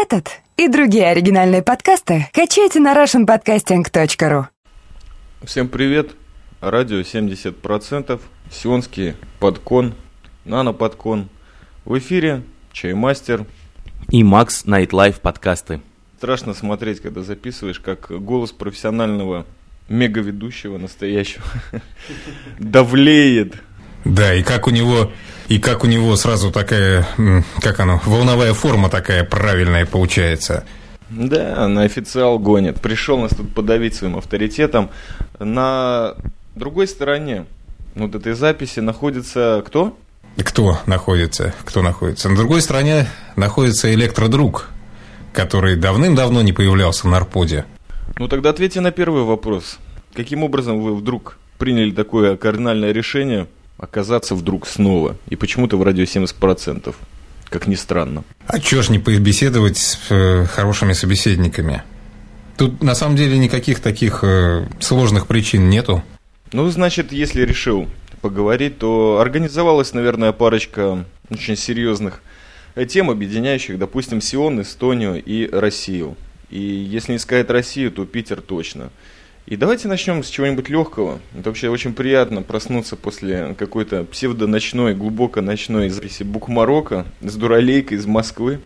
Этот и другие оригинальные подкасты качайте на russianpodcasting.ru Всем привет! Радио 70%, Сионский подкон, нано-подкон. В эфире Чаймастер. И Макс Nightlife подкасты. Страшно смотреть, когда записываешь, как голос профессионального мега-ведущего настоящего давлеет. Да, и как у него и как у него сразу такая, как оно, волновая форма такая правильная получается. Да, на официал гонит. Пришел нас тут подавить своим авторитетом. На другой стороне вот этой записи находится кто? Кто находится? Кто находится? На другой стороне находится электродруг, который давным-давно не появлялся на Арподе. Ну тогда ответьте на первый вопрос. Каким образом вы вдруг приняли такое кардинальное решение – оказаться вдруг снова. И почему-то в радио 70%. Как ни странно. А чё ж не побеседовать с э, хорошими собеседниками? Тут на самом деле никаких таких э, сложных причин нету. Ну, значит, если решил поговорить, то организовалась, наверное, парочка очень серьезных тем, объединяющих, допустим, Сион, Эстонию и Россию. И если не сказать Россию, то Питер точно. И давайте начнем с чего-нибудь легкого. Это вообще очень приятно проснуться после какой-то псевдо-ночной, глубоко ночной записи Букмарока с дуралейкой из Москвы,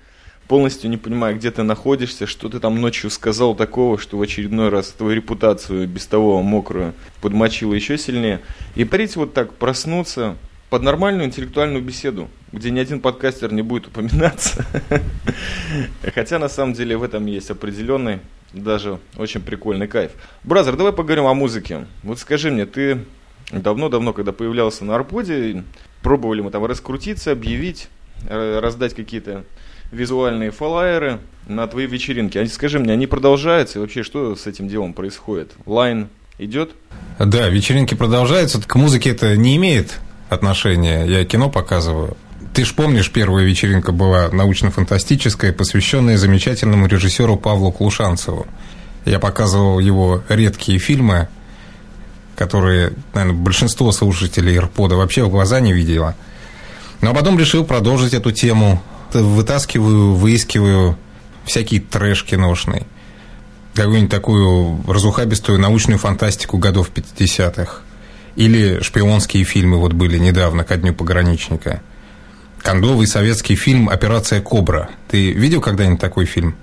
полностью не понимая, где ты находишься, что ты там ночью сказал такого, что в очередной раз твою репутацию без того мокрую подмочило еще сильнее. И парить вот так, проснуться под нормальную интеллектуальную беседу, где ни один подкастер не будет упоминаться. Хотя на самом деле в этом есть определенный даже очень прикольный кайф. Бразер, давай поговорим о музыке. Вот скажи мне, ты давно-давно, когда появлялся на Арподе, пробовали мы там раскрутиться, объявить, э, раздать какие-то визуальные флайеры на твои вечеринки. А скажи мне, они продолжаются? И вообще, что с этим делом происходит? Лайн идет? Да, вечеринки продолжаются. К музыке это не имеет отношения. Я кино показываю. Ты ж помнишь, первая вечеринка была научно-фантастическая, посвященная замечательному режиссеру Павлу Клушанцеву. Я показывал его редкие фильмы, которые, наверное, большинство слушателей Рпода вообще в глаза не видело. Но потом решил продолжить эту тему. Вытаскиваю, выискиваю всякий трэш киношный. Какую-нибудь такую разухабистую научную фантастику годов 50-х. Или шпионские фильмы вот были недавно, ко дню пограничника – Кондовый советский фильм «Операция Кобра». Ты видел когда-нибудь такой фильм?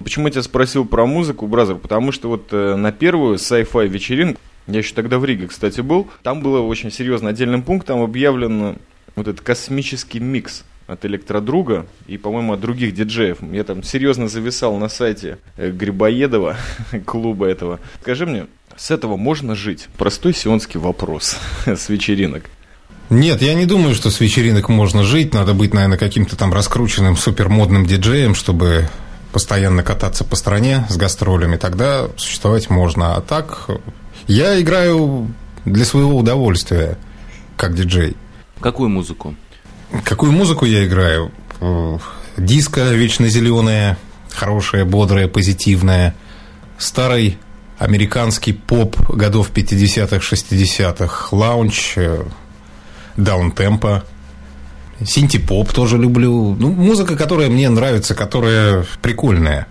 Почему я тебя спросил про музыку, Brother? Потому что вот э, на первую sci-fi вечеринку, я еще тогда в Риге, кстати, был, там было очень серьезно отдельным пунктом объявлен вот этот космический микс от электродруга и, по-моему, от других диджеев. Я там серьезно зависал на сайте э, Грибоедова, клуба этого. Скажи мне, с этого можно жить? Простой сионский вопрос с вечеринок. Нет, я не думаю, что с вечеринок можно жить. Надо быть, наверное, каким-то там раскрученным супермодным диджеем, чтобы постоянно кататься по стране с гастролями. Тогда существовать можно. А так, я играю для своего удовольствия, как диджей. Какую музыку? Какую музыку я играю? Диско вечно зеленая, хорошая, бодрая, позитивная. Старый американский поп годов 50-х, 60-х. Лаунч, даунтемпо. Синти-поп тоже люблю. Ну, музыка, которая мне нравится, которая прикольная.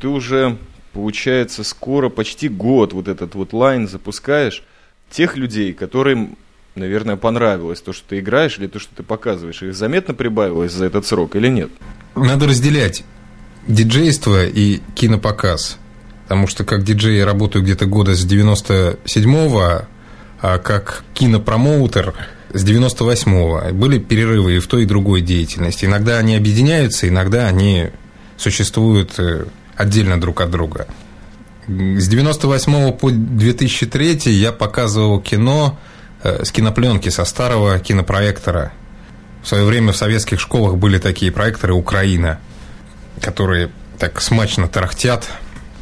Ты уже, получается, скоро почти год вот этот вот лайн запускаешь. Тех людей, которым, наверное, понравилось то, что ты играешь, или то, что ты показываешь, их заметно прибавилось за этот срок или нет? Надо разделять диджейство и кинопоказ. Потому что как диджей я работаю где-то года с 97-го, а как кинопромоутер с 98-го. Были перерывы и в той, и другой деятельности. Иногда они объединяются, иногда они существуют э, отдельно друг от друга. С 98 по 2003 я показывал кино э, с кинопленки, со старого кинопроектора. В свое время в советских школах были такие проекторы «Украина», которые так смачно тарахтят,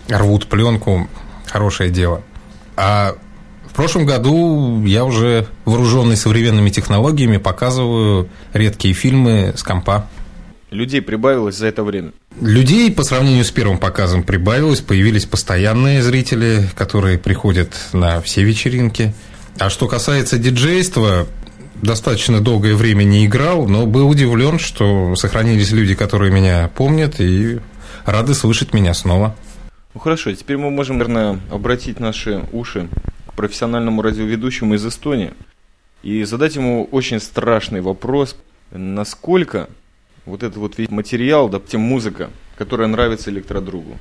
рвут пленку. Хорошее дело. А в прошлом году я уже вооруженный современными технологиями показываю редкие фильмы с компа. Людей прибавилось за это время? Людей по сравнению с первым показом прибавилось. Появились постоянные зрители, которые приходят на все вечеринки. А что касается диджейства, достаточно долгое время не играл, но был удивлен, что сохранились люди, которые меня помнят и рады слышать меня снова. Ну хорошо, теперь мы можем, наверное, обратить наши уши профессиональному радиоведущему из Эстонии и задать ему очень страшный вопрос, насколько вот этот вот весь материал, допустим, музыка, которая нравится электродругу,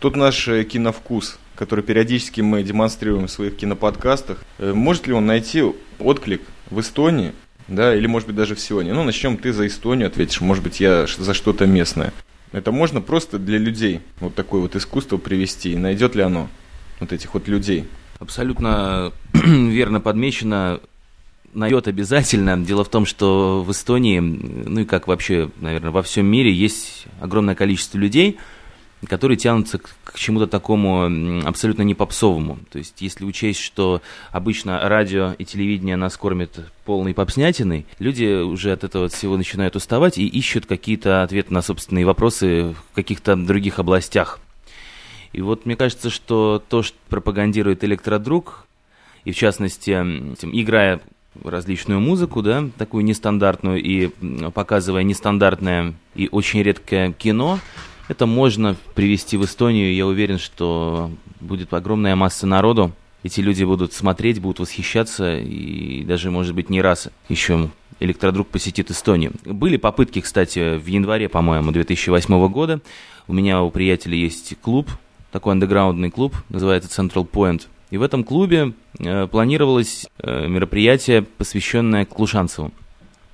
тот наш э, киновкус, который периодически мы демонстрируем в своих киноподкастах, э, может ли он найти отклик в Эстонии, да, или может быть даже в Сионе. Ну, начнем ты за Эстонию ответишь, может быть я за что-то местное. Это можно просто для людей вот такое вот искусство привести. И найдет ли оно вот этих вот людей? Абсолютно верно подмечено. Найдет обязательно. Дело в том, что в Эстонии, ну и как вообще, наверное, во всем мире, есть огромное количество людей – которые тянутся к, к чему-то такому абсолютно не попсовому. То есть, если учесть, что обычно радио и телевидение нас кормят полной попснятиной, люди уже от этого всего начинают уставать и ищут какие-то ответы на собственные вопросы в каких-то других областях. И вот мне кажется, что то, что пропагандирует электродруг, и в частности, играя различную музыку, да, такую нестандартную, и показывая нестандартное и очень редкое кино, это можно привести в Эстонию. Я уверен, что будет огромная масса народу. Эти люди будут смотреть, будут восхищаться, и даже, может быть, не раз еще электродруг посетит Эстонию. Были попытки, кстати, в январе, по-моему, 2008 года. У меня у приятеля есть клуб, такой андеграундный клуб, называется Central Point. И в этом клубе э, планировалось э, мероприятие, посвященное Клушанцеву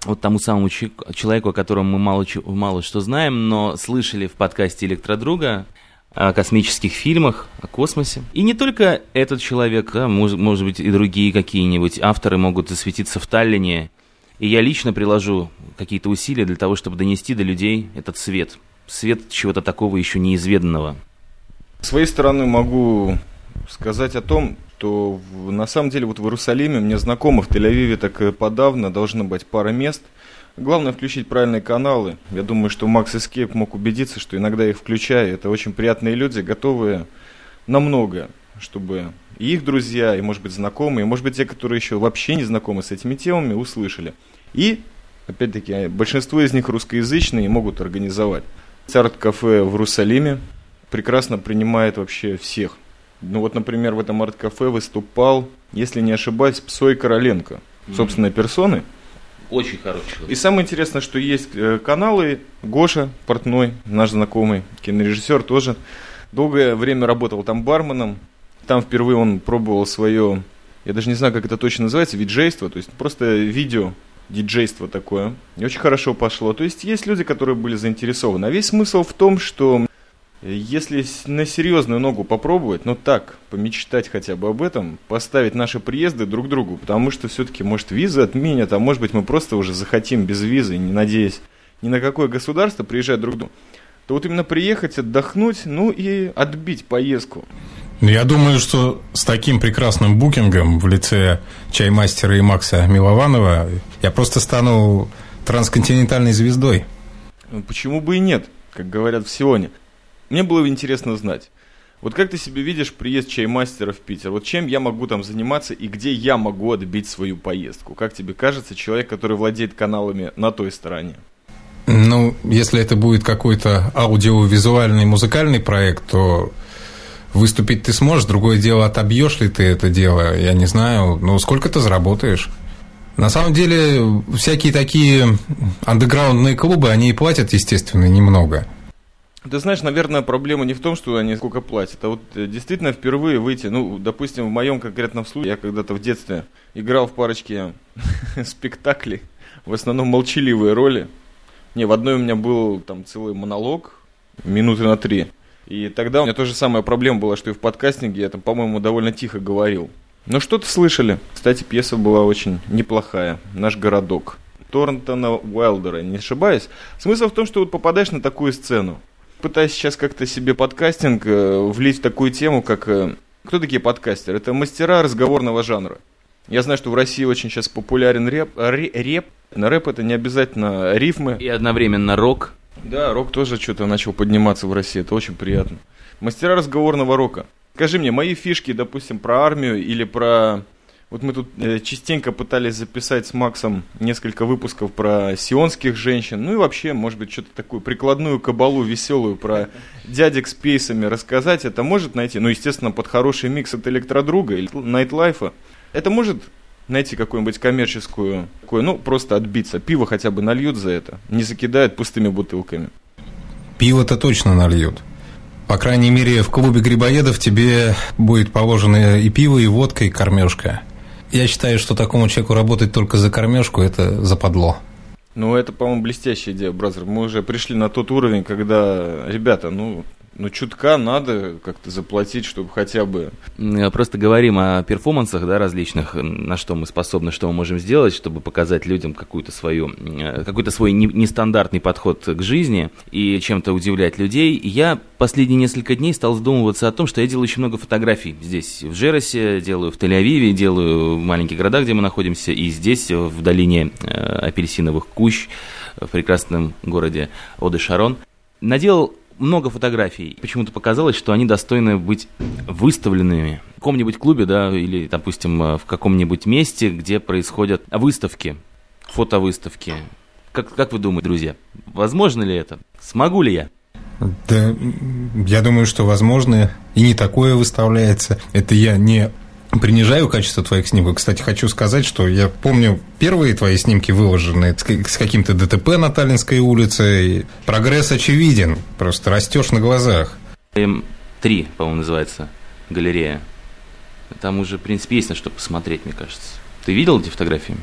вот тому самому человеку, о котором мы мало, мало что знаем, но слышали в подкасте «Электродруга», о космических фильмах, о космосе. И не только этот человек, да, может, может быть и другие какие-нибудь авторы могут засветиться в Таллине. И я лично приложу какие-то усилия для того, чтобы донести до людей этот свет. Свет чего-то такого еще неизведанного. С своей стороны могу сказать о том, что на самом деле вот в Иерусалиме мне знакомо, в Тель-Авиве так подавно должно быть пара мест. Главное включить правильные каналы. Я думаю, что Макс Эскейп мог убедиться, что иногда их включая. Это очень приятные люди, готовые на многое, чтобы и их друзья, и, может быть, знакомые, и, может быть, те, которые еще вообще не знакомы с этими темами, услышали. И, опять-таки, большинство из них русскоязычные и могут организовать. Арт-кафе в Иерусалиме прекрасно принимает вообще всех. Ну вот, например, в этом арт-кафе выступал, если не ошибаюсь, Псой Короленко, mm-hmm. собственной персоны. Очень хороший человек. И самое интересное, что есть э, каналы, Гоша Портной, наш знакомый кинорежиссер тоже, долгое время работал там барменом, там впервые он пробовал свое, я даже не знаю, как это точно называется, виджейство, то есть просто видео, диджейство такое. И очень хорошо пошло. То есть есть люди, которые были заинтересованы. А весь смысл в том, что если на серьезную ногу попробовать, ну так, помечтать хотя бы об этом, поставить наши приезды друг другу, потому что все-таки, может, визы отменят, а может быть, мы просто уже захотим без визы, не надеясь ни на какое государство приезжать друг к другу, то вот именно приехать, отдохнуть, ну и отбить поездку. Ну, я думаю, что с таким прекрасным букингом в лице чаймастера и Макса Милованова я просто стану трансконтинентальной звездой. Почему бы и нет, как говорят в Сионе. Мне было интересно знать, вот как ты себе видишь приезд чаймастера в Питер? Вот чем я могу там заниматься и где я могу отбить свою поездку? Как тебе кажется, человек, который владеет каналами на той стороне? Ну, если это будет какой-то аудиовизуальный музыкальный проект, то выступить ты сможешь. Другое дело, отобьешь ли ты это дело, я не знаю. Ну, сколько ты заработаешь? На самом деле, всякие такие андеграундные клубы, они и платят, естественно, немного. Ты знаешь, наверное, проблема не в том, что они сколько платят, а вот э, действительно впервые выйти, ну, допустим, в моем конкретном случае, я когда-то в детстве играл в парочке спектаклей, в основном молчаливые роли. Не, в одной у меня был там целый монолог, минуты на три. И тогда у меня тоже самая проблема была, что и в подкастинге я там, по-моему, довольно тихо говорил. Но что-то слышали. Кстати, пьеса была очень неплохая. «Наш городок». Торнтона Уайлдера, не ошибаюсь. Смысл в том, что вот попадаешь на такую сцену, пытаюсь сейчас как-то себе подкастинг э, влить в такую тему, как... Э, кто такие подкастеры? Это мастера разговорного жанра. Я знаю, что в России очень сейчас популярен рэп. рэп. На рэп это не обязательно рифмы. И одновременно рок. Да, рок тоже что-то начал подниматься в России. Это очень приятно. Мастера разговорного рока. Скажи мне, мои фишки, допустим, про армию или про Вот мы тут э, частенько пытались записать с Максом несколько выпусков про сионских женщин, ну и вообще, может быть, что-то такую прикладную кабалу веселую про дядек с пейсами рассказать. Это может найти, ну, естественно, под хороший микс от электродруга или найтлайфа. Это может найти какую-нибудь коммерческую, такую, ну, просто отбиться. Пиво хотя бы нальют за это, не закидают пустыми бутылками. Пиво-то точно нальют. По крайней мере, в клубе грибоедов тебе будет положено и пиво, и водка, и кормежка. Я считаю, что такому человеку работать только за кормежку – это западло. Ну, это, по-моему, блестящая идея, бразер. Мы уже пришли на тот уровень, когда, ребята, ну, ну, чутка надо как-то заплатить, чтобы хотя бы... Просто говорим о перформансах, да, различных, на что мы способны, что мы можем сделать, чтобы показать людям какую-то свою, э, какой-то свой нестандартный подход к жизни и чем-то удивлять людей. Я последние несколько дней стал задумываться о том, что я делаю очень много фотографий здесь, в Джеросе, делаю в Тель-Авиве, делаю в маленьких городах, где мы находимся, и здесь, в долине э, апельсиновых кущ, в прекрасном городе Оде-Шарон. Наделал много фотографий. Почему-то показалось, что они достойны быть выставленными в каком-нибудь клубе, да, или, допустим, э, в каком-нибудь месте, где происходят выставки, фотовыставки. Как, как вы думаете, друзья, возможно ли это? Смогу ли я? Да, я думаю, что возможно, и не такое выставляется. Это я не принижаю качество твоих снимков. Кстати, хочу сказать, что я помню первые твои снимки выложены с каким-то ДТП на Таллинской улице. Прогресс очевиден, просто растешь на глазах. М3, по-моему, называется галерея. Там уже, в принципе, есть на что посмотреть, мне кажется. Ты видел эти фотографии?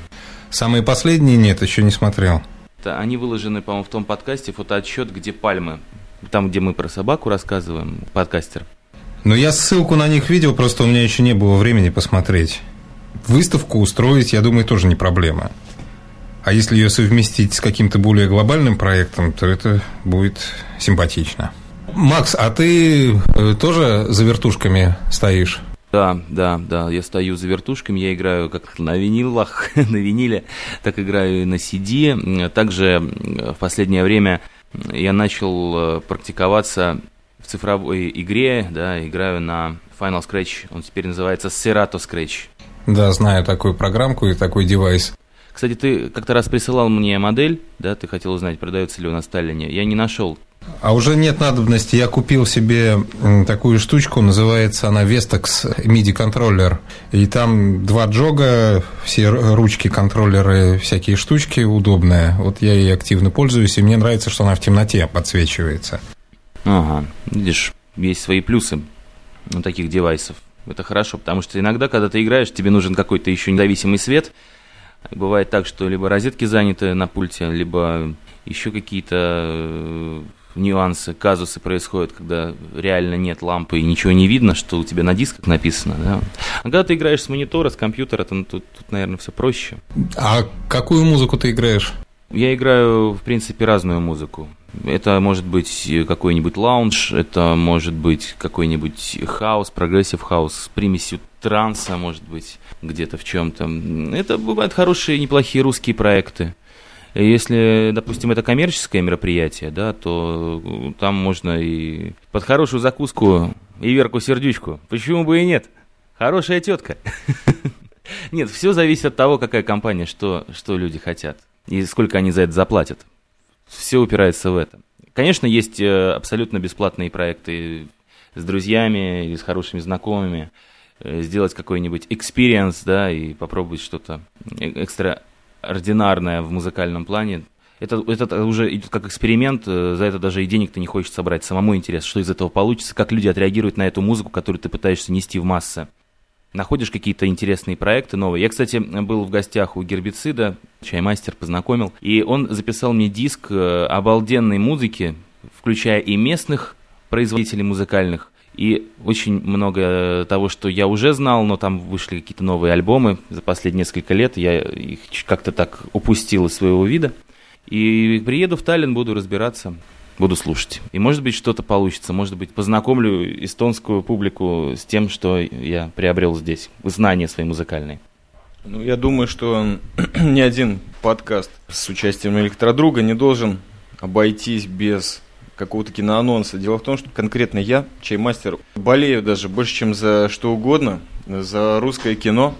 Самые последние нет, еще не смотрел. Это, они выложены, по-моему, в том подкасте, фотоотчет, где пальмы. Там, где мы про собаку рассказываем, подкастер. Но я ссылку на них видел, просто у меня еще не было времени посмотреть. Выставку устроить, я думаю, тоже не проблема. А если ее совместить с каким-то более глобальным проектом, то это будет симпатично. Макс, а ты э, тоже за вертушками стоишь? Да, да, да, я стою за вертушками, я играю как на винилах, на виниле, так играю и на CD. Также в последнее время я начал э, практиковаться в цифровой игре, да, играю на Final Scratch, он теперь называется Serato Scratch. Да, знаю такую программку и такой девайс. Кстати, ты как-то раз присылал мне модель, да, ты хотел узнать, продается ли у нас в Таллине. Я не нашел. А уже нет надобности. Я купил себе такую штучку, называется она Vestax MIDI контроллер. И там два джога, все ручки, контроллеры, всякие штучки удобные. Вот я ей активно пользуюсь, и мне нравится, что она в темноте подсвечивается. Ага, видишь, есть свои плюсы у таких девайсов. Это хорошо, потому что иногда, когда ты играешь, тебе нужен какой-то еще независимый свет. Бывает так, что либо розетки заняты на пульте, либо еще какие-то э, нюансы, казусы происходят, когда реально нет лампы и ничего не видно, что у тебя на дисках написано. Да? А когда ты играешь с монитора, с компьютера, то ну, тут, тут, наверное, все проще. А какую музыку ты играешь? Я играю, в принципе, разную музыку. Это может быть какой-нибудь лаунж, это может быть какой-нибудь хаус, progressive house с примесью транса, может быть, где-то в чем-то. Это бывают хорошие, неплохие русские проекты. Если, допустим, это коммерческое мероприятие, да, то там можно и под хорошую закуску и Верку Сердючку. Почему бы и нет? Хорошая тетка. Нет, все зависит от того, какая компания, что, что люди хотят и сколько они за это заплатят. Все упирается в это. Конечно, есть э, абсолютно бесплатные проекты с друзьями или с хорошими знакомыми, э, сделать какой-нибудь experience, да, и попробовать что-то экстраординарное в музыкальном плане. Это, это уже идет как эксперимент, э, за это даже и денег-то не хочешь собрать. Самому интересно, что из этого получится, как люди отреагируют на эту музыку, которую ты пытаешься нести в массы находишь какие-то интересные проекты новые. Я, кстати, был в гостях у Гербицида, чаймастер познакомил, и он записал мне диск э, обалденной музыки, включая и местных производителей музыкальных, и очень много того, что я уже знал, но там вышли какие-то новые альбомы за последние несколько лет, я их как-то так упустил из своего вида. И приеду в Таллин, буду разбираться буду слушать. И может быть что-то получится, может быть познакомлю эстонскую публику с тем, что я приобрел здесь, знания свои музыкальные. Ну, я думаю, что ни один подкаст с участием электродруга не должен обойтись без какого-то киноанонса. Дело в том, что конкретно я, чаймастер, болею даже больше, чем за что угодно, за русское кино.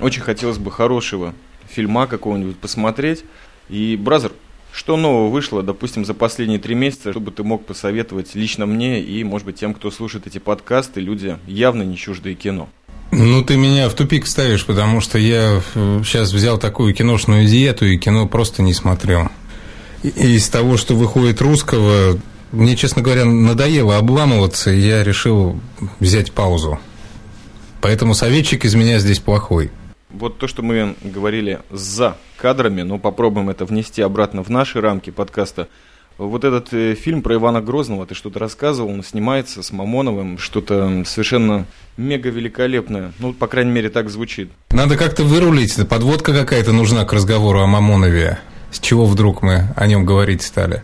очень хотелось бы хорошего фильма какого-нибудь посмотреть. И, Бразер, что нового вышло, допустим, за последние три месяца, чтобы ты мог посоветовать лично мне и, может быть, тем, кто слушает эти подкасты, люди явно не чуждые кино? Ну, ты меня в тупик ставишь, потому что я сейчас взял такую киношную диету и кино просто не смотрел. Из того, что выходит русского, мне, честно говоря, надоело обламываться, и я решил взять паузу. Поэтому советчик из меня здесь плохой. Вот то, что мы говорили за кадрами, но попробуем это внести обратно в наши рамки подкаста. Вот этот э, фильм про Ивана Грозного, ты что-то рассказывал, он снимается с Мамоновым, что-то совершенно мега великолепное. Ну, по крайней мере, так звучит. Надо как-то вырулить, подводка какая-то нужна к разговору о Мамонове. С чего вдруг мы о нем говорить стали?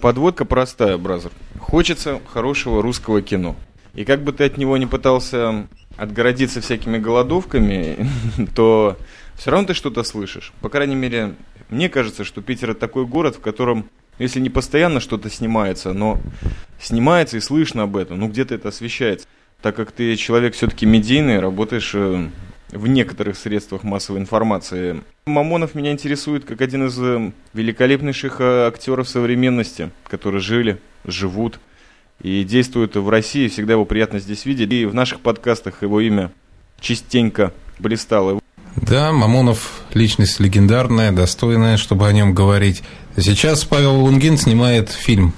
Подводка простая, бразер. Хочется хорошего русского кино. И как бы ты от него не пытался отгородиться всякими голодовками, то все равно ты что-то слышишь. По крайней мере, мне кажется, что Питер это такой город, в котором, если не постоянно что-то снимается, но снимается и слышно об этом, ну где-то это освещается. Так как ты человек все-таки медийный, работаешь э, в некоторых средствах массовой информации. Мамонов меня интересует как один из э, великолепнейших э, актеров современности, которые жили, живут и действует в России. Всегда его приятно здесь видеть. И в наших подкастах его имя частенько блистало. Да, Мамонов личность легендарная, достойная, чтобы о нем говорить. Сейчас Павел Лунгин снимает фильм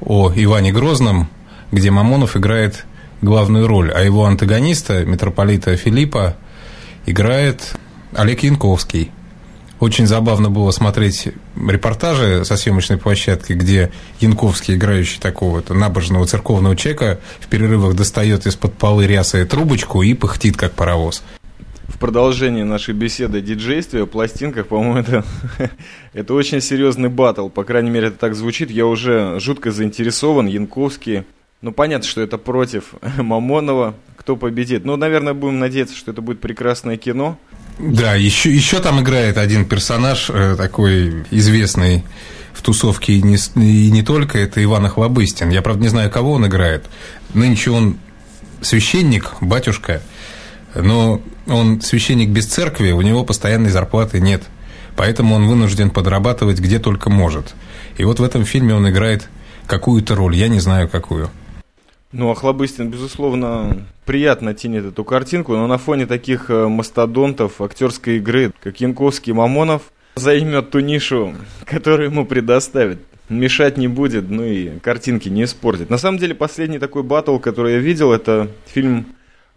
о Иване Грозном, где Мамонов играет главную роль, а его антагониста, митрополита Филиппа, играет Олег Янковский – очень забавно было смотреть репортажи со съемочной площадки, где Янковский, играющий такого-то набожного церковного человека, в перерывах достает из-под полы рясы трубочку и пыхтит, как паровоз. В продолжении нашей беседы о диджействе, о пластинках, по-моему, это, это очень серьезный батл. По крайней мере, это так звучит. Я уже жутко заинтересован. Янковский. Ну, понятно, что это против Мамонова. Кто победит? Ну, наверное, будем надеяться, что это будет прекрасное кино. Да, еще, еще там играет один персонаж э, такой известный в тусовке и не, и не только, это Иван Охлобыстин. Я, правда, не знаю, кого он играет. Нынче он священник, батюшка, но он священник без церкви, у него постоянной зарплаты нет. Поэтому он вынужден подрабатывать где только может. И вот в этом фильме он играет какую-то роль, я не знаю какую. Ну, Охлобыстин, безусловно, приятно тянет эту картинку, но на фоне таких э, мастодонтов актерской игры, как Янковский Мамонов, займет ту нишу, которую ему предоставят. Мешать не будет, ну и картинки не испортит. На самом деле, последний такой батл, который я видел, это фильм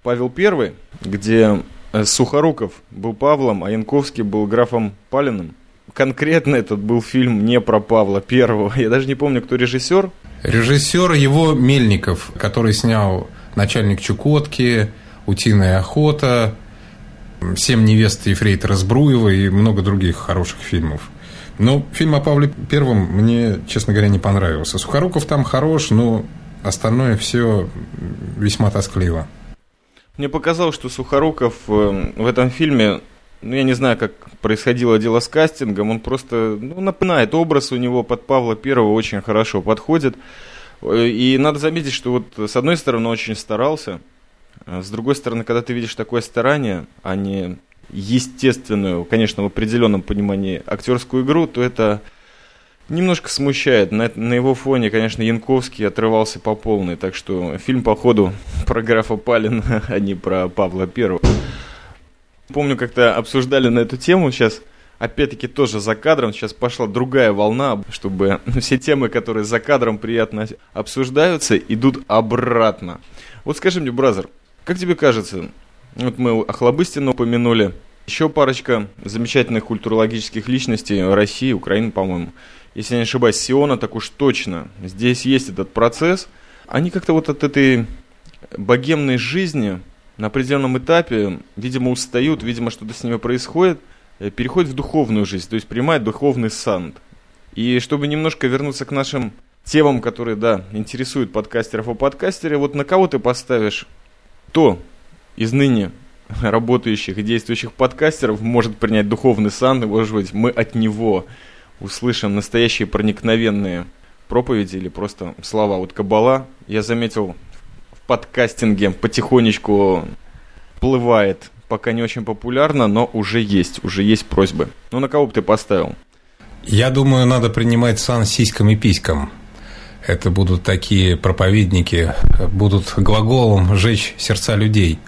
«Павел Первый», где э, Сухоруков был Павлом, а Янковский был графом Палиным. Конкретно этот был фильм не про Павла Первого. Я даже не помню, кто режиссер, Режиссер его Мельников, который снял «Начальник Чукотки», «Утиная охота», «Семь невест Ефрейтора Сбруева» и много других хороших фильмов. Но фильм о Павле Первом мне, честно говоря, не понравился. Сухоруков там хорош, но остальное все весьма тоскливо. Мне показалось, что Сухоруков э, в этом фильме ну, я не знаю, как происходило дело с кастингом, он просто, ну, напоминает, образ у него под Павла Первого очень хорошо подходит. И надо заметить, что вот с одной стороны очень старался, а с другой стороны, когда ты видишь такое старание, а не естественную, конечно, в определенном понимании актерскую игру, то это немножко смущает. На, на его фоне, конечно, Янковский отрывался по полной, так что фильм, походу, про графа Палина, а не про Павла Первого. Помню, как-то обсуждали на эту тему сейчас, опять-таки тоже за кадром, сейчас пошла другая волна, чтобы все темы, которые за кадром приятно обсуждаются, идут обратно. Вот скажи мне, бразер, как тебе кажется, вот мы Охлобыстина упомянули, еще парочка замечательных культурологических личностей России, Украины, по-моему. Если я не ошибаюсь, Сиона, так уж точно. Здесь есть этот процесс. Они как-то вот от этой богемной жизни на определенном этапе, видимо, устают, видимо, что-то с ними происходит, э, переходят в духовную жизнь, то есть принимают духовный санд. И чтобы немножко вернуться к нашим темам, которые, да, интересуют подкастеров и подкастеры, вот на кого ты поставишь, кто из ныне работающих и действующих подкастеров может принять духовный сан, и, может быть, мы от него услышим настоящие проникновенные проповеди или просто слова. Вот Кабала, я заметил, подкастинге потихонечку плывает пока не очень популярно, но уже есть, уже есть просьбы. Ну, на кого бы ты поставил? Я думаю, надо принимать сан сиськам и писькам. Это будут такие проповедники, будут глаголом жечь сердца людей.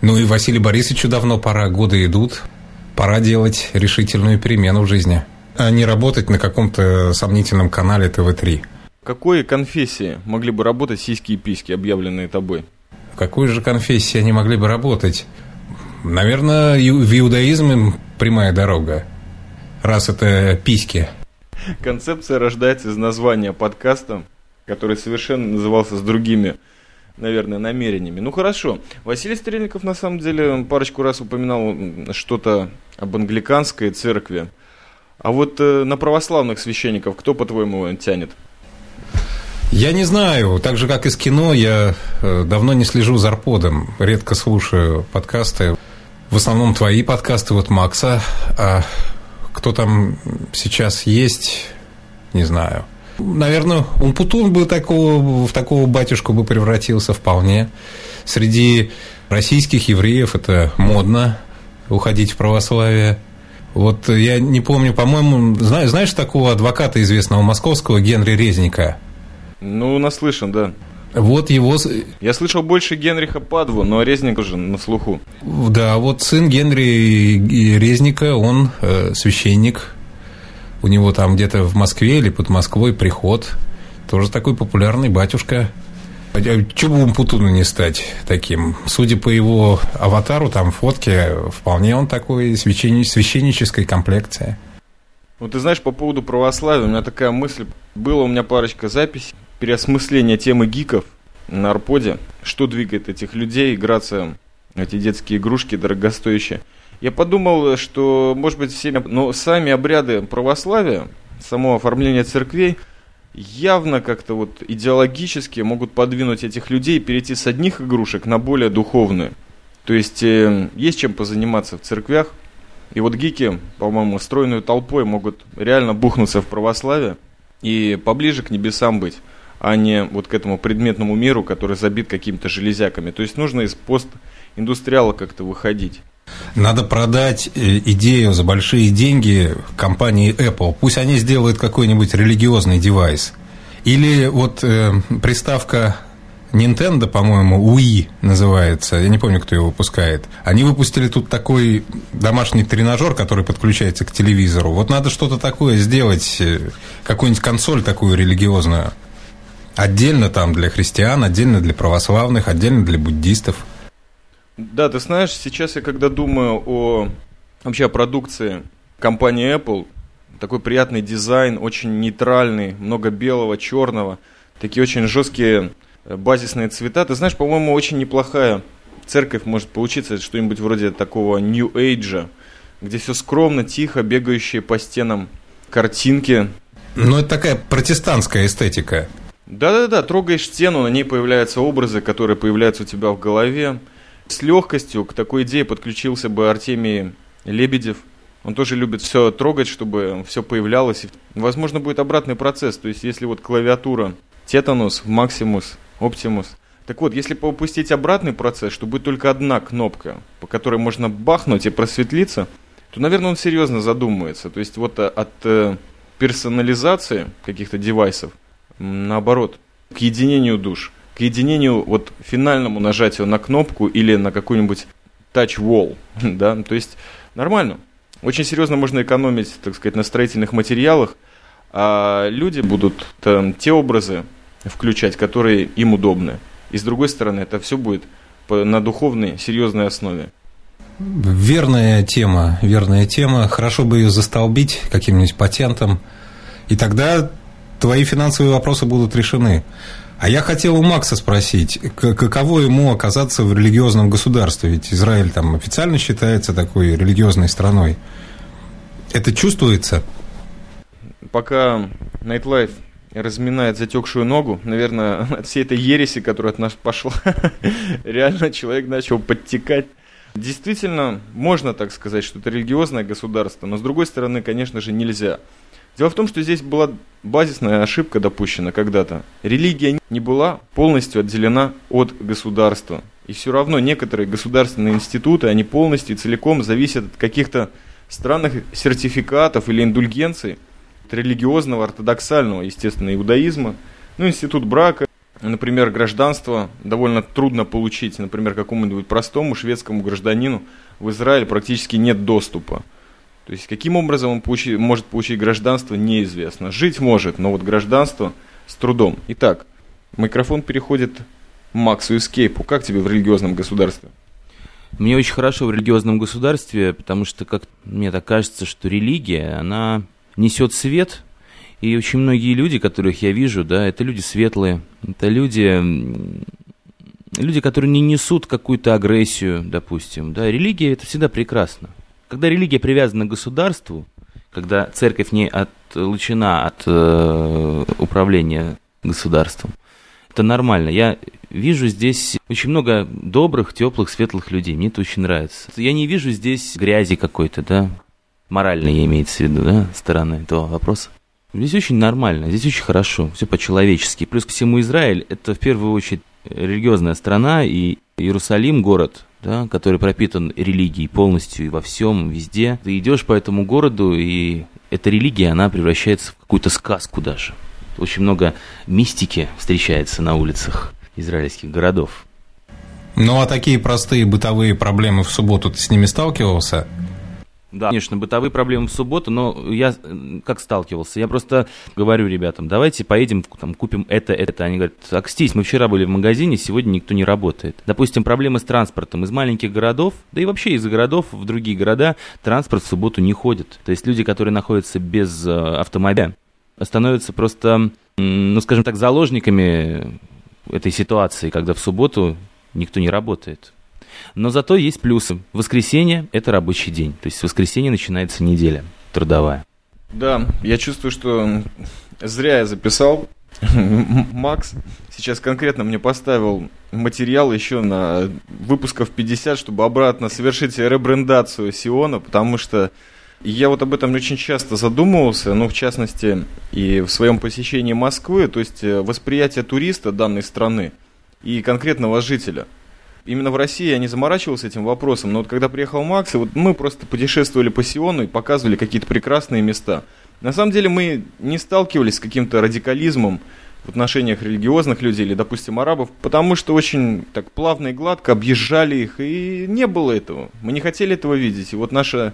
Ну и Василию Борисовичу давно пора, годы идут. Пора делать решительную перемену в жизни, а не работать на каком-то сомнительном канале ТВ-3. Какой конфессии могли бы работать сиськи и письки, объявленные тобой? В какой же конфессии они могли бы работать? Наверное, в иудаизм прямая дорога, раз это письки. Концепция рождается из названия подкаста, который совершенно назывался с другими, наверное, намерениями. Ну хорошо, Василий Стрельников на самом деле парочку раз упоминал что-то об англиканской церкви. А вот э, на православных священников кто, по-твоему, тянет? Я не знаю. Так же, как и с кино, я э, давно не слежу за арподом. Редко слушаю подкасты. В основном твои подкасты, вот Макса. А кто там сейчас есть, не знаю. Наверное, Умпутун бы такого, в такого батюшку бы превратился вполне. Среди российских евреев это модно уходить в православие. Вот я не помню, по-моему, знаешь, знаешь такого адвоката известного московского Генри Резника – ну, наслышан, да. Вот его... Я слышал больше Генриха Падву, но Резник уже на слуху. Да, вот сын Генри Резника, он э, священник. У него там где-то в Москве или под Москвой приход. Тоже такой популярный батюшка. Чего бы Умпутуну не стать таким? Судя по его аватару, там фотки, вполне он такой священнической комплекции. Ну, ты знаешь, по поводу православия, у меня такая мысль. Была у меня парочка записей переосмысление темы гиков на Арподе, что двигает этих людей, играться эти детские игрушки дорогостоящие. Я подумал, что, может быть, все, но сами обряды православия, само оформление церквей, явно как-то вот идеологически могут подвинуть этих людей перейти с одних игрушек на более духовные. То есть э, есть чем позаниматься в церквях. И вот гики, по-моему, стройной толпой могут реально бухнуться в православие и поближе к небесам быть а не вот к этому предметному миру, который забит какими-то железяками. То есть нужно из постиндустриала как-то выходить. Надо продать э, идею за большие деньги компании Apple. Пусть они сделают какой-нибудь религиозный девайс. Или вот э, приставка Nintendo, по-моему, Wii называется, я не помню, кто его выпускает. Они выпустили тут такой домашний тренажер, который подключается к телевизору. Вот надо что-то такое сделать, э, какую-нибудь консоль такую религиозную. Отдельно там для христиан, отдельно для православных, отдельно для буддистов. Да, ты знаешь, сейчас я когда думаю о вообще о продукции компании Apple, такой приятный дизайн, очень нейтральный, много белого, черного, такие очень жесткие э, базисные цвета. Ты знаешь, по-моему, очень неплохая церковь может получиться, что-нибудь вроде такого New Age, где все скромно, тихо, бегающие по стенам картинки. Ну, это такая протестантская эстетика. Да-да-да, трогаешь стену, на ней появляются образы, которые появляются у тебя в голове. С легкостью к такой идее подключился бы Артемий Лебедев. Он тоже любит все трогать, чтобы все появлялось. Возможно, будет обратный процесс. То есть, если вот клавиатура Тетанус, Максимус, Оптимус. Так вот, если попустить обратный процесс, что будет только одна кнопка, по которой можно бахнуть и просветлиться, то, наверное, он серьезно задумается. То есть, вот от э, персонализации каких-то девайсов наоборот, к единению душ, единению, вот финальному нажатию на кнопку или на какой-нибудь touch wall, да, то есть нормально. Очень серьезно можно экономить, так сказать, на строительных материалах, а люди будут там, те образы включать, которые им удобны. И с другой стороны, это все будет на духовной, серьезной основе. Верная тема, верная тема. Хорошо бы ее застолбить каким-нибудь патентом. И тогда твои финансовые вопросы будут решены. А я хотел у Макса спросить, каково ему оказаться в религиозном государстве? Ведь Израиль там официально считается такой религиозной страной. Это чувствуется? Пока Nightlife разминает затекшую ногу, наверное, от всей этой ереси, которая от нас пошла, реально человек начал подтекать. Действительно, можно так сказать, что это религиозное государство, но с другой стороны, конечно же, нельзя. Дело в том, что здесь была базисная ошибка допущена когда-то. Религия не была полностью отделена от государства. И все равно некоторые государственные институты, они полностью и целиком зависят от каких-то странных сертификатов или индульгенций религиозного, ортодоксального, естественно, иудаизма. Ну, институт брака, например, гражданство довольно трудно получить, например, какому-нибудь простому шведскому гражданину в Израиле практически нет доступа. То есть каким образом он получи, может получить гражданство, неизвестно. Жить может, но вот гражданство с трудом. Итак, микрофон переходит Максу Эскейпу. Как тебе в религиозном государстве? Мне очень хорошо в религиозном государстве, потому что, как мне так кажется, что религия, она несет свет, и очень многие люди, которых я вижу, да, это люди светлые, это люди, люди, которые не несут какую-то агрессию, допустим, да, религия это всегда прекрасно. Когда религия привязана к государству, когда церковь не отлучена от э, управления государством, это нормально. Я вижу здесь очень много добрых, теплых, светлых людей. Мне это очень нравится. Я не вижу здесь грязи какой-то, да, моральной имеется в виду, да, стороны этого вопроса. Здесь очень нормально, здесь очень хорошо, все по-человечески. Плюс ко всему Израиль – это в первую очередь религиозная страна, и Иерусалим – город, да, который пропитан религией полностью и во всем, везде. Ты идешь по этому городу, и эта религия, она превращается в какую-то сказку даже. Очень много мистики встречается на улицах израильских городов. Ну а такие простые бытовые проблемы в субботу ты с ними сталкивался? Да, конечно, бытовые проблемы в субботу, но я как сталкивался? Я просто говорю ребятам, давайте поедем, там, купим это, это. Они говорят, акстись, мы вчера были в магазине, сегодня никто не работает. Допустим, проблемы с транспортом из маленьких городов, да и вообще из городов в другие города транспорт в субботу не ходит. То есть люди, которые находятся без э, автомобиля, становятся просто, ну, скажем так, заложниками этой ситуации, когда в субботу никто не работает. Но зато есть плюсы. Воскресенье – это рабочий день. То есть в воскресенье начинается неделя трудовая. Да, я чувствую, что зря я записал. Макс сейчас конкретно мне поставил материал еще на выпусков 50, чтобы обратно совершить ребрендацию Сиона, потому что я вот об этом очень часто задумывался, ну, в частности, и в своем посещении Москвы, то есть э, восприятие туриста данной страны и конкретного жителя – именно в России я не заморачивался этим вопросом, но вот когда приехал Макс, и вот мы просто путешествовали по Сиону и показывали какие-то прекрасные места. На самом деле мы не сталкивались с каким-то радикализмом в отношениях религиозных людей или, допустим, арабов, потому что очень так плавно и гладко объезжали их, и не было этого. Мы не хотели этого видеть. И вот наше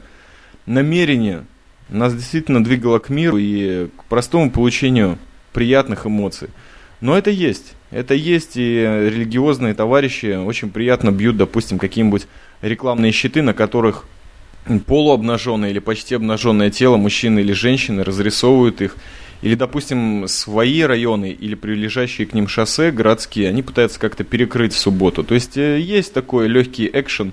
намерение нас действительно двигало к миру и к простому получению приятных эмоций. Но это есть. Это есть, и религиозные товарищи очень приятно бьют, допустим, какие-нибудь рекламные щиты, на которых полуобнаженное или почти обнаженное тело мужчины или женщины разрисовывают их. Или, допустим, свои районы или прилежащие к ним шоссе городские, они пытаются как-то перекрыть в субботу. То есть э, есть такой легкий экшен.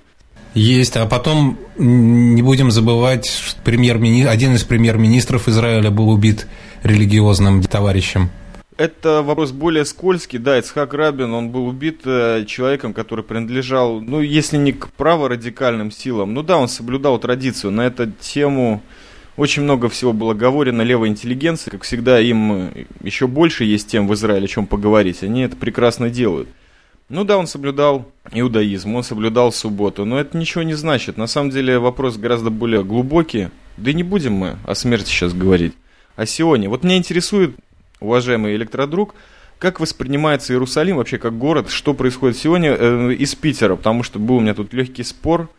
Есть, а потом не будем забывать, премьер один из премьер-министров Израиля был убит религиозным товарищем. Это вопрос более скользкий. Да, Ицхак Рабин, он был убит э, человеком, который принадлежал, ну, если не к праворадикальным силам, ну да, он соблюдал традицию. На эту тему очень много всего было говорено левой интеллигенции. Как всегда, им еще больше есть тем в Израиле, о чем поговорить. Они это прекрасно делают. Ну да, он соблюдал иудаизм, он соблюдал субботу, но это ничего не значит. На самом деле вопрос гораздо более глубокий. Да и не будем мы о смерти сейчас говорить. О Сионе. Вот меня интересует уважаемый электродруг, как воспринимается Иерусалим вообще как город? Что происходит сегодня э, из Питера? Потому что был у меня тут легкий спор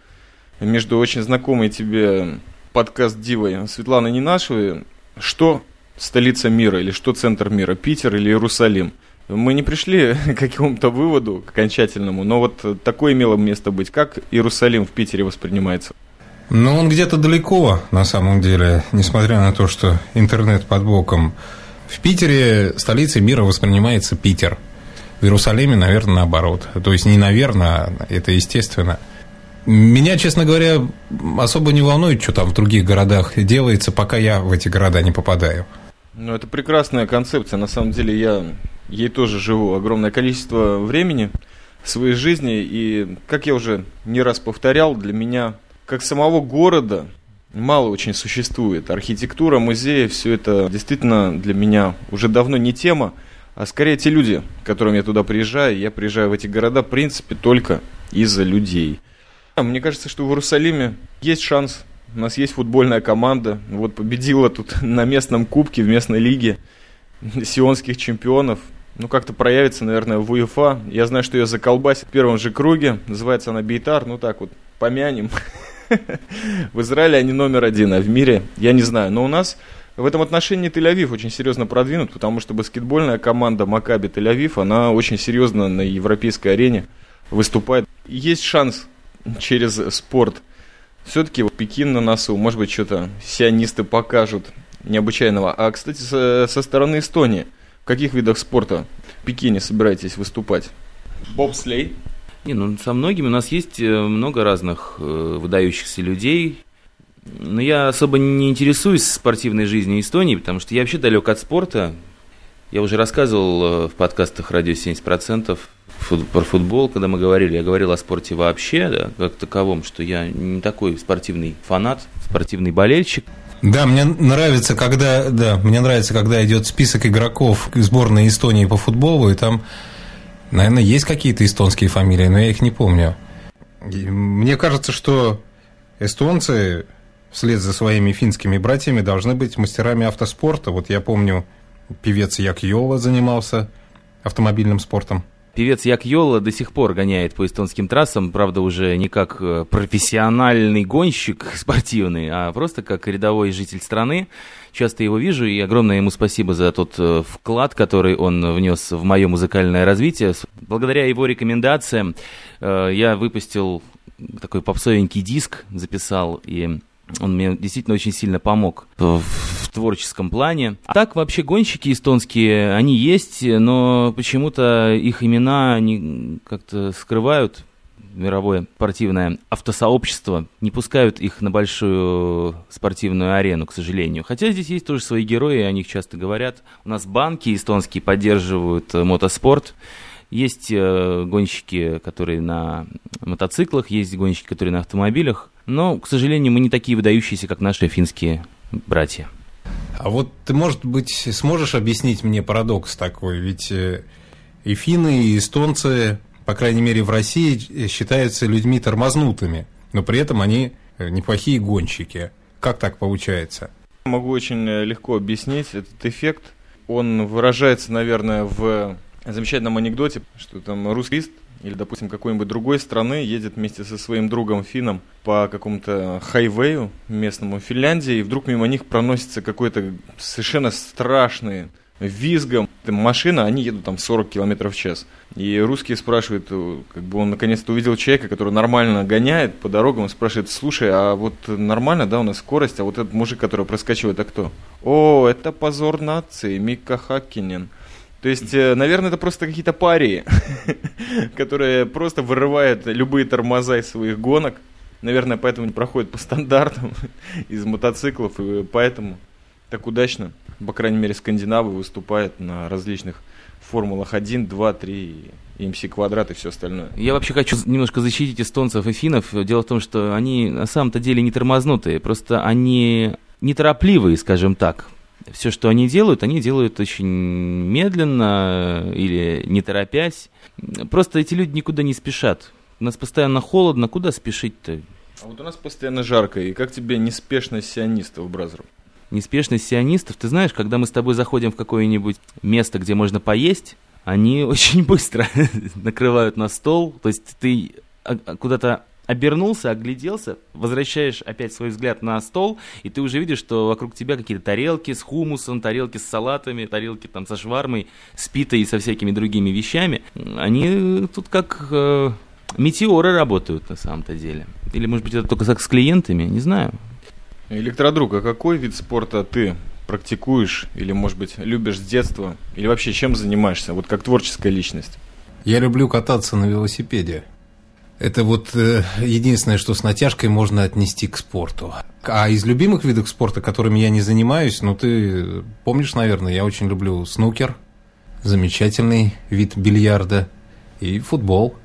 между очень знакомой тебе подкаст Дивой Светланой Ненашевой. Что столица мира или что центр мира? Питер или Иерусалим? Мы не пришли к какому-то выводу к окончательному, но вот такое имело место быть. Как Иерусалим в Питере воспринимается? Ну, он где-то далеко, на самом деле, несмотря на то, что интернет под боком. В Питере столицей мира воспринимается Питер. В Иерусалиме, наверное, наоборот. То есть не наверное, а это естественно. Меня, честно говоря, особо не волнует, что там в других городах делается, пока я в эти города не попадаю. Ну, это прекрасная концепция. На самом деле я ей тоже живу огромное количество времени своей жизни. И, как я уже не раз повторял, для меня, как самого города, мало очень существует. Архитектура, музеи, все это действительно для меня уже давно не тема, а скорее те люди, к которым я туда приезжаю. Я приезжаю в эти города, в принципе, только из-за людей. Мне кажется, что в Иерусалиме есть шанс. У нас есть футбольная команда. Вот победила тут на местном кубке, в местной лиге сионских чемпионов. Ну, как-то проявится, наверное, в УЕФА. Я знаю, что ее заколбасит в первом же круге. Называется она Бейтар. Ну, так вот, помянем. В Израиле они номер один, а в мире, я не знаю. Но у нас в этом отношении Тель-Авив очень серьезно продвинут, потому что баскетбольная команда Макаби Тель-Авив, она очень серьезно на европейской арене выступает. Есть шанс через спорт. Все-таки Пекин на носу, может быть, что-то сионисты покажут необычайного. А, кстати, со, со стороны Эстонии, в каких видах спорта в Пекине собираетесь выступать? Бобслей? Не, ну со многими у нас есть э, много разных э, выдающихся людей. Но я особо не интересуюсь спортивной жизнью Эстонии, потому что я вообще далек от спорта. Я уже рассказывал э, в подкастах «Радио 70%» фут, про футбол, когда мы говорили. Я говорил о спорте вообще, да, как таковом, что я не такой спортивный фанат, спортивный болельщик. Да, мне нравится, когда, да, мне нравится, когда идет список игроков сборной Эстонии по футболу, и там Наверное, есть какие-то эстонские фамилии, но я их не помню. Мне кажется, что эстонцы вслед за своими финскими братьями должны быть мастерами автоспорта. Вот я помню, певец Як Йола занимался автомобильным спортом. Певец Як Йола до сих пор гоняет по эстонским трассам, правда, уже не как э, профессиональный гонщик спортивный, а просто как рядовой житель страны. Часто его вижу, и огромное ему спасибо за тот э, вклад, который он внес в мое музыкальное развитие. Благодаря его рекомендациям э, я выпустил такой попсовенький диск, записал, и он мне действительно очень сильно помог в, творческом плане. А так вообще гонщики эстонские, они есть, но почему-то их имена они как-то скрывают мировое спортивное автосообщество, не пускают их на большую спортивную арену, к сожалению. Хотя здесь есть тоже свои герои, о них часто говорят. У нас банки эстонские поддерживают э, мотоспорт. Есть э, гонщики, которые на мотоциклах, есть гонщики, которые на автомобилях. Но, к сожалению, мы не такие выдающиеся, как наши финские братья. А вот ты, может быть, сможешь объяснить мне парадокс такой? Ведь э, и финны, и эстонцы, по крайней мере, в России считаются людьми тормознутыми, но при этом они э, неплохие гонщики. Как так получается? Могу очень э, легко объяснить этот эффект. Он выражается, наверное, в замечательном анекдоте, что там русский или, допустим, какой-нибудь другой страны едет вместе со своим другом Финном по какому-то хайвею местному Финляндии, и вдруг мимо них проносится какой-то совершенно страшный визгом машина, они едут там 40 км в час. И русские спрашивают, э, как бы он наконец-то увидел человека, который нормально гоняет по дорогам, спрашивает, слушай, а вот нормально, да, у нас скорость, а вот этот мужик, который проскачивает, а кто? О, это позор нации, Мика Хаккинен. То есть, э, наверное, это просто какие-то парии, которые просто вырывают любые тормоза из своих гонок. Наверное, поэтому не проходят по стандартам из мотоциклов, и поэтому так удачно, по крайней мере, скандинавы выступают на различных формулах 1, 2, 3 и МС квадрат и все остальное. Я вообще хочу немножко защитить эстонцев и финнов. Дело в том, что они на самом-то деле не тормознутые, просто они неторопливые, скажем так все, что они делают, они делают очень медленно или не торопясь. Просто эти люди никуда не спешат. У нас постоянно холодно, куда спешить-то? А вот у нас постоянно жарко. И как тебе неспешность сионистов, Бразер? Неспешность сионистов? Ты знаешь, когда мы с тобой заходим в какое-нибудь место, где можно поесть, они очень быстро накрывают на стол. То есть ты а, куда-то обернулся, огляделся, возвращаешь опять свой взгляд на стол, и ты уже видишь, что вокруг тебя какие-то тарелки с хумусом, тарелки с салатами, тарелки там со швармой, с питой и со всякими другими вещами. Они тут как э, метеоры работают на самом-то деле. Или, может быть, это только с клиентами, не знаю. Электродруг, а какой вид спорта ты практикуешь или, может быть, любишь с детства? Или вообще чем занимаешься, вот как творческая личность? Я люблю кататься на велосипеде. Это вот э, единственное, что с натяжкой можно отнести к спорту. А из любимых видов спорта, которыми я не занимаюсь, ну ты помнишь, наверное, я очень люблю снукер, замечательный вид бильярда и футбол.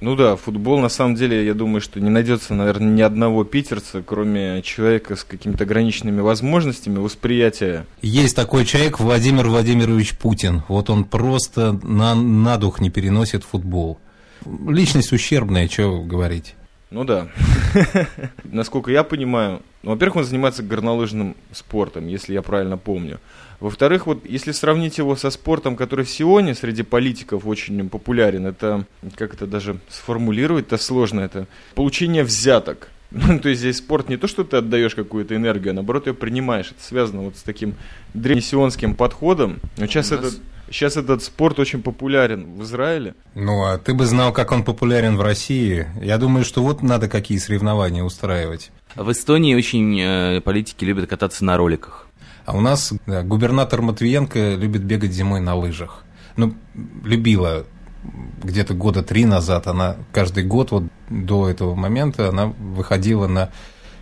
Ну да, футбол на самом деле, я думаю, что не найдется, наверное, ни одного питерца, кроме человека с какими-то ограниченными возможностями восприятия. Есть такой человек Владимир Владимирович Путин. Вот он просто на, на дух не переносит футбол. Личность ущербная, что говорить. Ну да. Насколько я понимаю, ну, во-первых, он занимается горнолыжным спортом, если я правильно помню. Во-вторых, вот если сравнить его со спортом, который в Сионе среди политиков очень популярен, это, как это даже сформулировать-то сложно, это получение взяток. Ну, то есть здесь спорт не то, что ты отдаешь какую-то энергию, а наоборот ее принимаешь. Это связано вот с таким древнесионским подходом. Но сейчас, нас... сейчас этот спорт очень популярен в Израиле. Ну, а ты бы знал, как он популярен в России. Я думаю, что вот надо какие соревнования устраивать. В Эстонии очень э, политики любят кататься на роликах. А у нас да, губернатор Матвиенко любит бегать зимой на лыжах. Ну, любила где-то года три назад. Она каждый год вот до этого момента она выходила на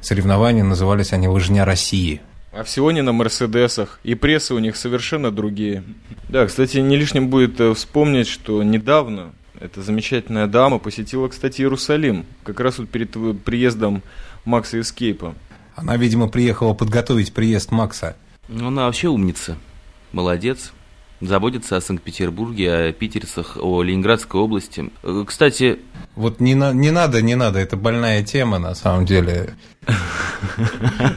соревнования, назывались они «Лыжня России». А всего не на Мерседесах, и прессы у них совершенно другие. Да, кстати, не лишним будет э, вспомнить, что недавно эта замечательная дама посетила, кстати, Иерусалим, как раз вот перед приездом Макса Эскейпа. Она, видимо, приехала подготовить приезд Макса. Ну, она вообще умница. Молодец. Заботится о Санкт-Петербурге, о питерцах, о Ленинградской области. Э, кстати... Вот не, на, не надо, не надо, это больная тема на самом деле.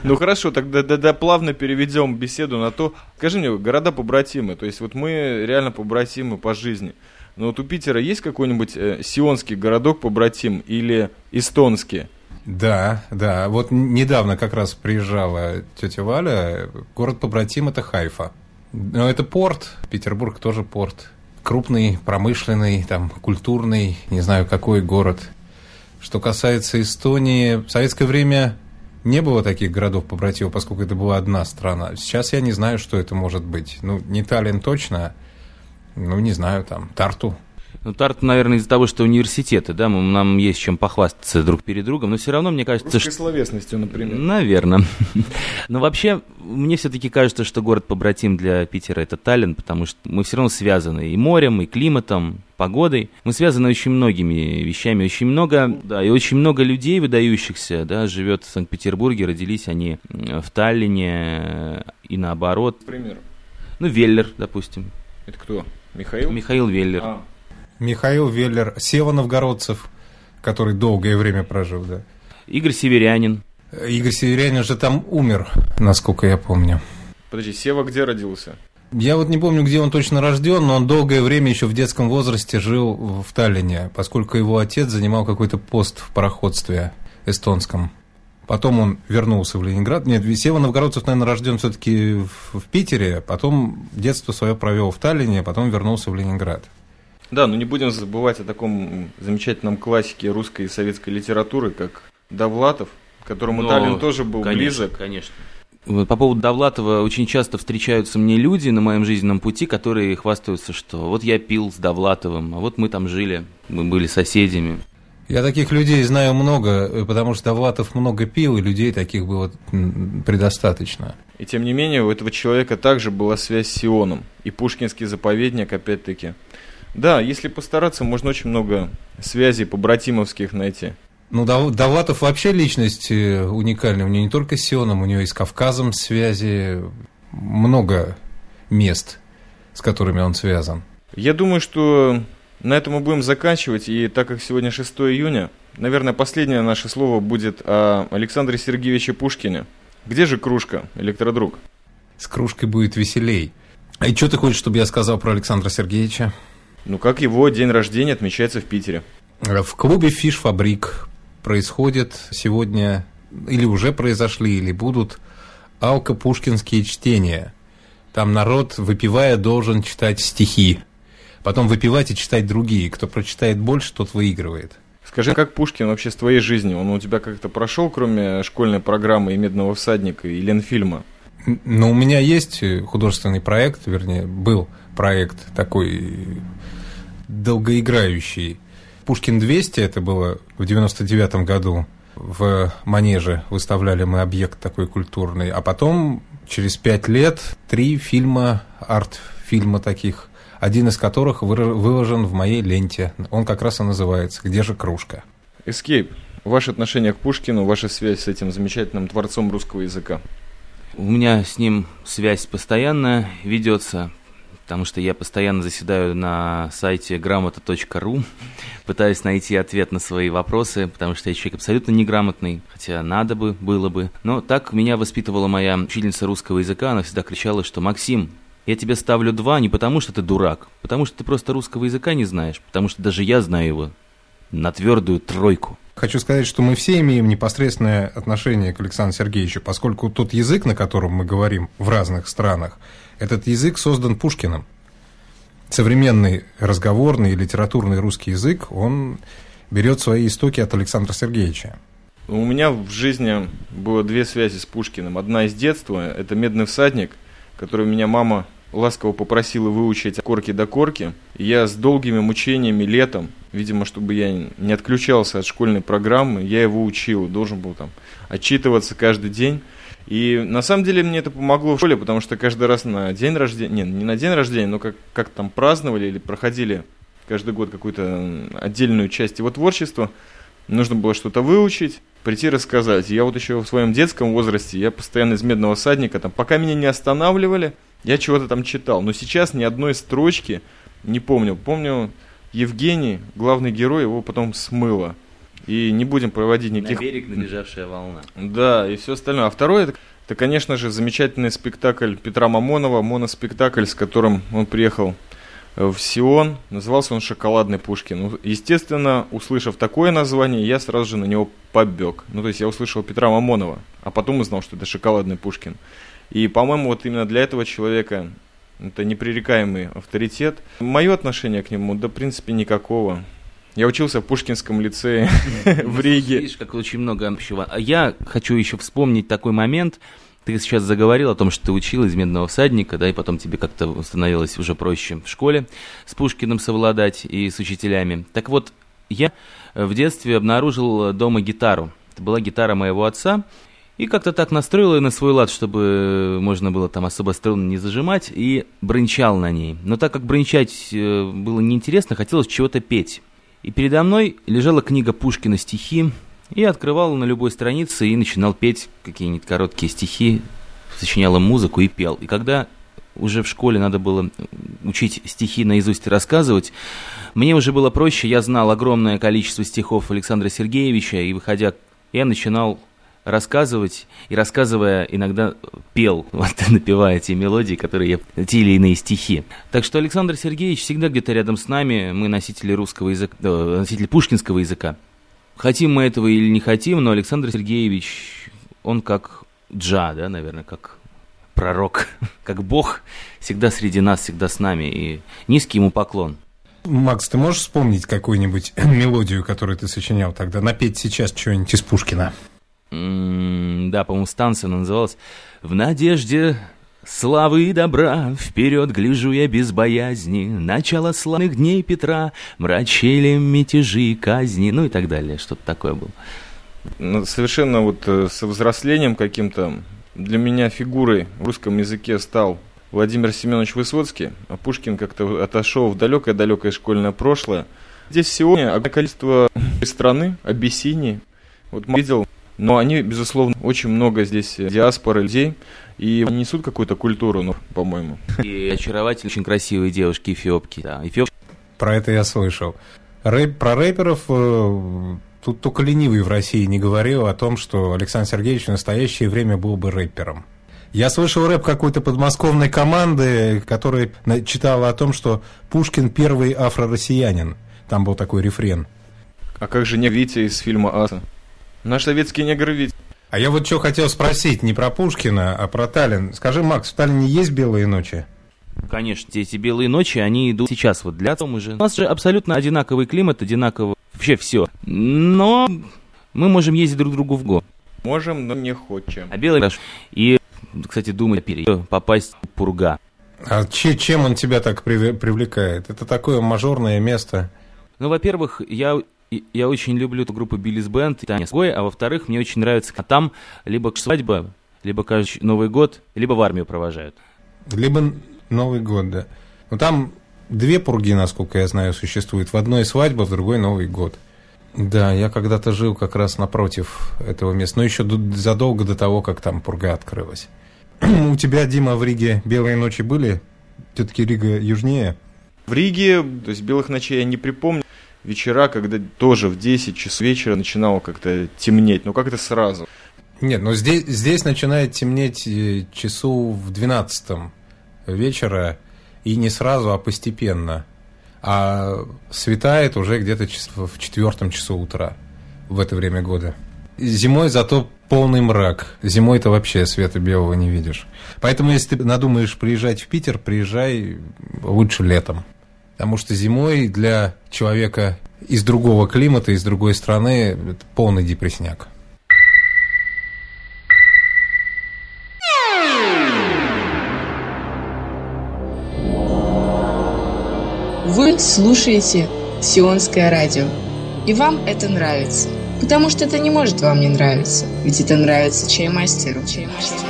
Ну хорошо, тогда да, да, плавно переведем беседу на то. Скажи мне, города побратимы, то есть вот мы реально побратимы по жизни. Но вот у Питера есть какой-нибудь э, сионский городок побратим или эстонский? Да, да. Вот недавно как раз приезжала тетя Валя. Город побратим это Хайфа. Но это порт. Петербург тоже порт. Крупный, промышленный, там, культурный, не знаю, какой город. Что касается Эстонии, в советское время не было таких городов побратимов, поскольку это была одна страна. Сейчас я не знаю, что это может быть. Ну, не Таллин точно, ну, не знаю, там, Тарту – ну, Тарт, наверное, из-за того, что университеты, да, мы, нам есть чем похвастаться друг перед другом, но все равно, мне кажется... Русской что... словесностью, например. Наверное. Но вообще, мне все-таки кажется, что город-побратим для Питера – это Таллин, потому что мы все равно связаны и морем, и климатом, погодой. Мы связаны очень многими вещами, очень много, да, и очень много людей выдающихся, да, живет в Санкт-Петербурге, родились они в Таллине и наоборот. Пример. Ну, Веллер, допустим. Это кто? Михаил? Михаил Веллер. А. Михаил Веллер, Сева Новгородцев, который долгое время прожил, да. Игорь Северянин. Игорь Северянин же там умер, насколько я помню. Подожди, Сева где родился? Я вот не помню, где он точно рожден, но он долгое время еще в детском возрасте жил в Таллине, поскольку его отец занимал какой-то пост в пароходстве эстонском. Потом он вернулся в Ленинград. Нет, Сева Новгородцев, наверное, рожден все-таки в, в Питере, потом детство свое провел в Таллине, потом вернулся в Ленинград. Да, но не будем забывать о таком замечательном классике русской и советской литературы, как Довлатов, которому но, Таллин тоже был конечно, близок. Конечно. Вот по поводу Довлатова очень часто встречаются мне люди на моем жизненном пути, которые хвастаются, что вот я пил с Довлатовым, а вот мы там жили, мы были соседями. Я таких людей знаю много, потому что Довлатов много пил, и людей таких было предостаточно. И тем не менее, у этого человека также была связь с Сионом. И Пушкинский заповедник, опять-таки, да, если постараться, можно очень много связей побратимовских найти. Ну, Давлатов вообще личность э, уникальная. У него не только с Сионом, у него и с Кавказом связи. Много мест, с которыми он связан. Я думаю, что на этом мы будем заканчивать. И так как сегодня 6 июня, наверное, последнее наше слово будет о Александре Сергеевиче Пушкине. Где же кружка, электродруг? С кружкой будет веселей. А и что ты хочешь, чтобы я сказал про Александра Сергеевича? Ну, как его день рождения отмечается в Питере? В клубе «Фиш Фабрик» происходит сегодня, или уже произошли, или будут алко-пушкинские чтения. Там народ, выпивая, должен читать стихи. Потом выпивать и читать другие. Кто прочитает больше, тот выигрывает. Скажи, как Пушкин вообще с твоей жизнью? Он у тебя как-то прошел, кроме школьной программы и «Медного всадника» и Ленфильма? Ну, у меня есть художественный проект, вернее, был проект такой долгоиграющий. Пушкин 200, это было в 99 году, в Манеже выставляли мы объект такой культурный, а потом через пять лет три фильма, арт-фильма таких один из которых выложен в моей ленте. Он как раз и называется «Где же кружка?». Escape. Ваше отношение к Пушкину, ваша связь с этим замечательным творцом русского языка? У меня с ним связь постоянно ведется, потому что я постоянно заседаю на сайте грамота.ру, пытаюсь найти ответ на свои вопросы, потому что я человек абсолютно неграмотный, хотя надо бы, было бы. Но так меня воспитывала моя учительница русского языка, она всегда кричала, что «Максим, я тебе ставлю два не потому, что ты дурак, потому что ты просто русского языка не знаешь, потому что даже я знаю его на твердую тройку». Хочу сказать, что мы все имеем непосредственное отношение к Александру Сергеевичу, поскольку тот язык, на котором мы говорим в разных странах, этот язык создан Пушкиным. Современный разговорный и литературный русский язык, он берет свои истоки от Александра Сергеевича. У меня в жизни было две связи с Пушкиным. Одна из детства – это «Медный всадник», который меня мама ласково попросила выучить корки до корки. И я с долгими мучениями летом, видимо, чтобы я не отключался от школьной программы, я его учил, должен был там отчитываться каждый день. И на самом деле мне это помогло в школе, потому что каждый раз на день рождения, не, не на день рождения, но как, как там праздновали или проходили каждый год какую-то отдельную часть его творчества, нужно было что-то выучить, прийти рассказать. Я вот еще в своем детском возрасте, я постоянно из медного садника, там, пока меня не останавливали, я чего-то там читал, но сейчас ни одной строчки не помню. Помню, Евгений, главный герой, его потом смыло. И не будем проводить никаких... На берег набежавшая волна. Да, и все остальное. А второе, это, это, конечно же, замечательный спектакль Петра Мамонова, моноспектакль, с которым он приехал в Сион. Назывался он «Шоколадный Пушкин». Ну, естественно, услышав такое название, я сразу же на него побег. Ну, то есть я услышал Петра Мамонова, а потом узнал, что это «Шоколадный Пушкин». И, по-моему, вот именно для этого человека это непререкаемый авторитет. Мое отношение к нему, да, в принципе, никакого. Я учился в Пушкинском лицее в Риге. Видишь, как очень много общего. А я хочу еще вспомнить такой момент. Ты сейчас заговорил о том, что ты учил из «Медного всадника», да, и потом тебе как-то становилось уже проще в школе с Пушкиным совладать и с учителями. Так вот, я в детстве обнаружил дома гитару. Это была гитара моего отца, и как-то так настроил ее на свой лад, чтобы можно было там особо струны не зажимать, и брончал на ней. Но так как брончать э, было неинтересно, хотелось чего-то петь. И передо мной лежала книга Пушкина «Стихи», и открывал на любой странице и начинал петь какие-нибудь короткие стихи, сочинял им музыку и пел. И когда уже в школе надо было учить стихи наизусть и рассказывать, мне уже было проще, я знал огромное количество стихов Александра Сергеевича, и выходя, я начинал рассказывать, и рассказывая, иногда пел, вот, напевая эти мелодии, которые я, те или иные стихи. Так что Александр Сергеевич всегда где-то рядом с нами, мы носители русского языка, э, носители пушкинского языка. Хотим мы этого или не хотим, но Александр Сергеевич, он как джа, да, наверное, как пророк, как бог, всегда среди нас, всегда с нами, и низкий ему поклон. Макс, ты можешь вспомнить какую-нибудь мелодию, которую ты сочинял тогда? Напеть сейчас что-нибудь из Пушкина? Да, по-моему, станция называлась. «В надежде славы и добра Вперед гляжу я без боязни, Начало славных дней Петра Мрачели мятежи и казни», ну и так далее, что-то такое было. Ну, совершенно вот э, со взрослением каким-то для меня фигурой в русском языке стал Владимир Семенович Высоцкий, а Пушкин как-то отошел в далекое-далекое школьное прошлое. Здесь сегодня количество страны, Абиссинии. Вот видел но они, безусловно, очень много здесь диаспоры людей, и несут какую-то культуру, ну, по-моему. И очаровательные, очень красивые девушки эфиопки. Да, эфиоп... Про это я слышал. Рэп, про рэперов э, тут только ленивый в России не говорил о том, что Александр Сергеевич в настоящее время был бы рэпером. Я слышал рэп какой-то подмосковной команды, которая читала о том, что Пушкин первый афро-россиянин. Там был такой рефрен. А как же не Витя из фильма «Аса»? Наш советский негр ведь. А я вот что хотел спросить, не про Пушкина, а про Таллин. Скажи, Макс, в Таллине есть белые ночи? Конечно, эти белые ночи, они идут сейчас вот для того же. У нас же абсолютно одинаковый климат, одинаково вообще все. Но мы можем ездить друг к другу в го. Можем, но не хочем. А белый наш. И, кстати, думаю, попасть в пурга. А че, чем он тебя так привлекает? Это такое мажорное место. Ну, во-первых, я я очень люблю эту группу Биллис Бенд, а во-вторых, мне очень нравится, а там либо свадьба, либо каждый Новый год, либо в армию провожают. Либо Новый год, да. Ну там две пурги, насколько я знаю, существуют. В одной свадьба, в другой Новый год. Да, я когда-то жил как раз напротив этого места, но еще задолго до того, как там пурга открылась. У тебя, Дима, в Риге белые ночи были? Все-таки Рига южнее. В Риге, то есть белых ночей я не припомню. Вечера, когда тоже в 10 часов вечера начинало как-то темнеть, но как-то сразу. Нет, но здесь, здесь начинает темнеть э, часу в 12 вечера, и не сразу, а постепенно. А светает уже где-то в четвертом часу утра в это время года. Зимой зато полный мрак. Зимой-то вообще света белого не видишь. Поэтому, если ты надумаешь приезжать в Питер, приезжай лучше летом. Потому что зимой для человека из другого климата, из другой страны, это полный депресняк. Вы слушаете Сионское радио, и вам это нравится – Потому что это не может вам не нравиться. Ведь это нравится чаймастеру. чаймастеру.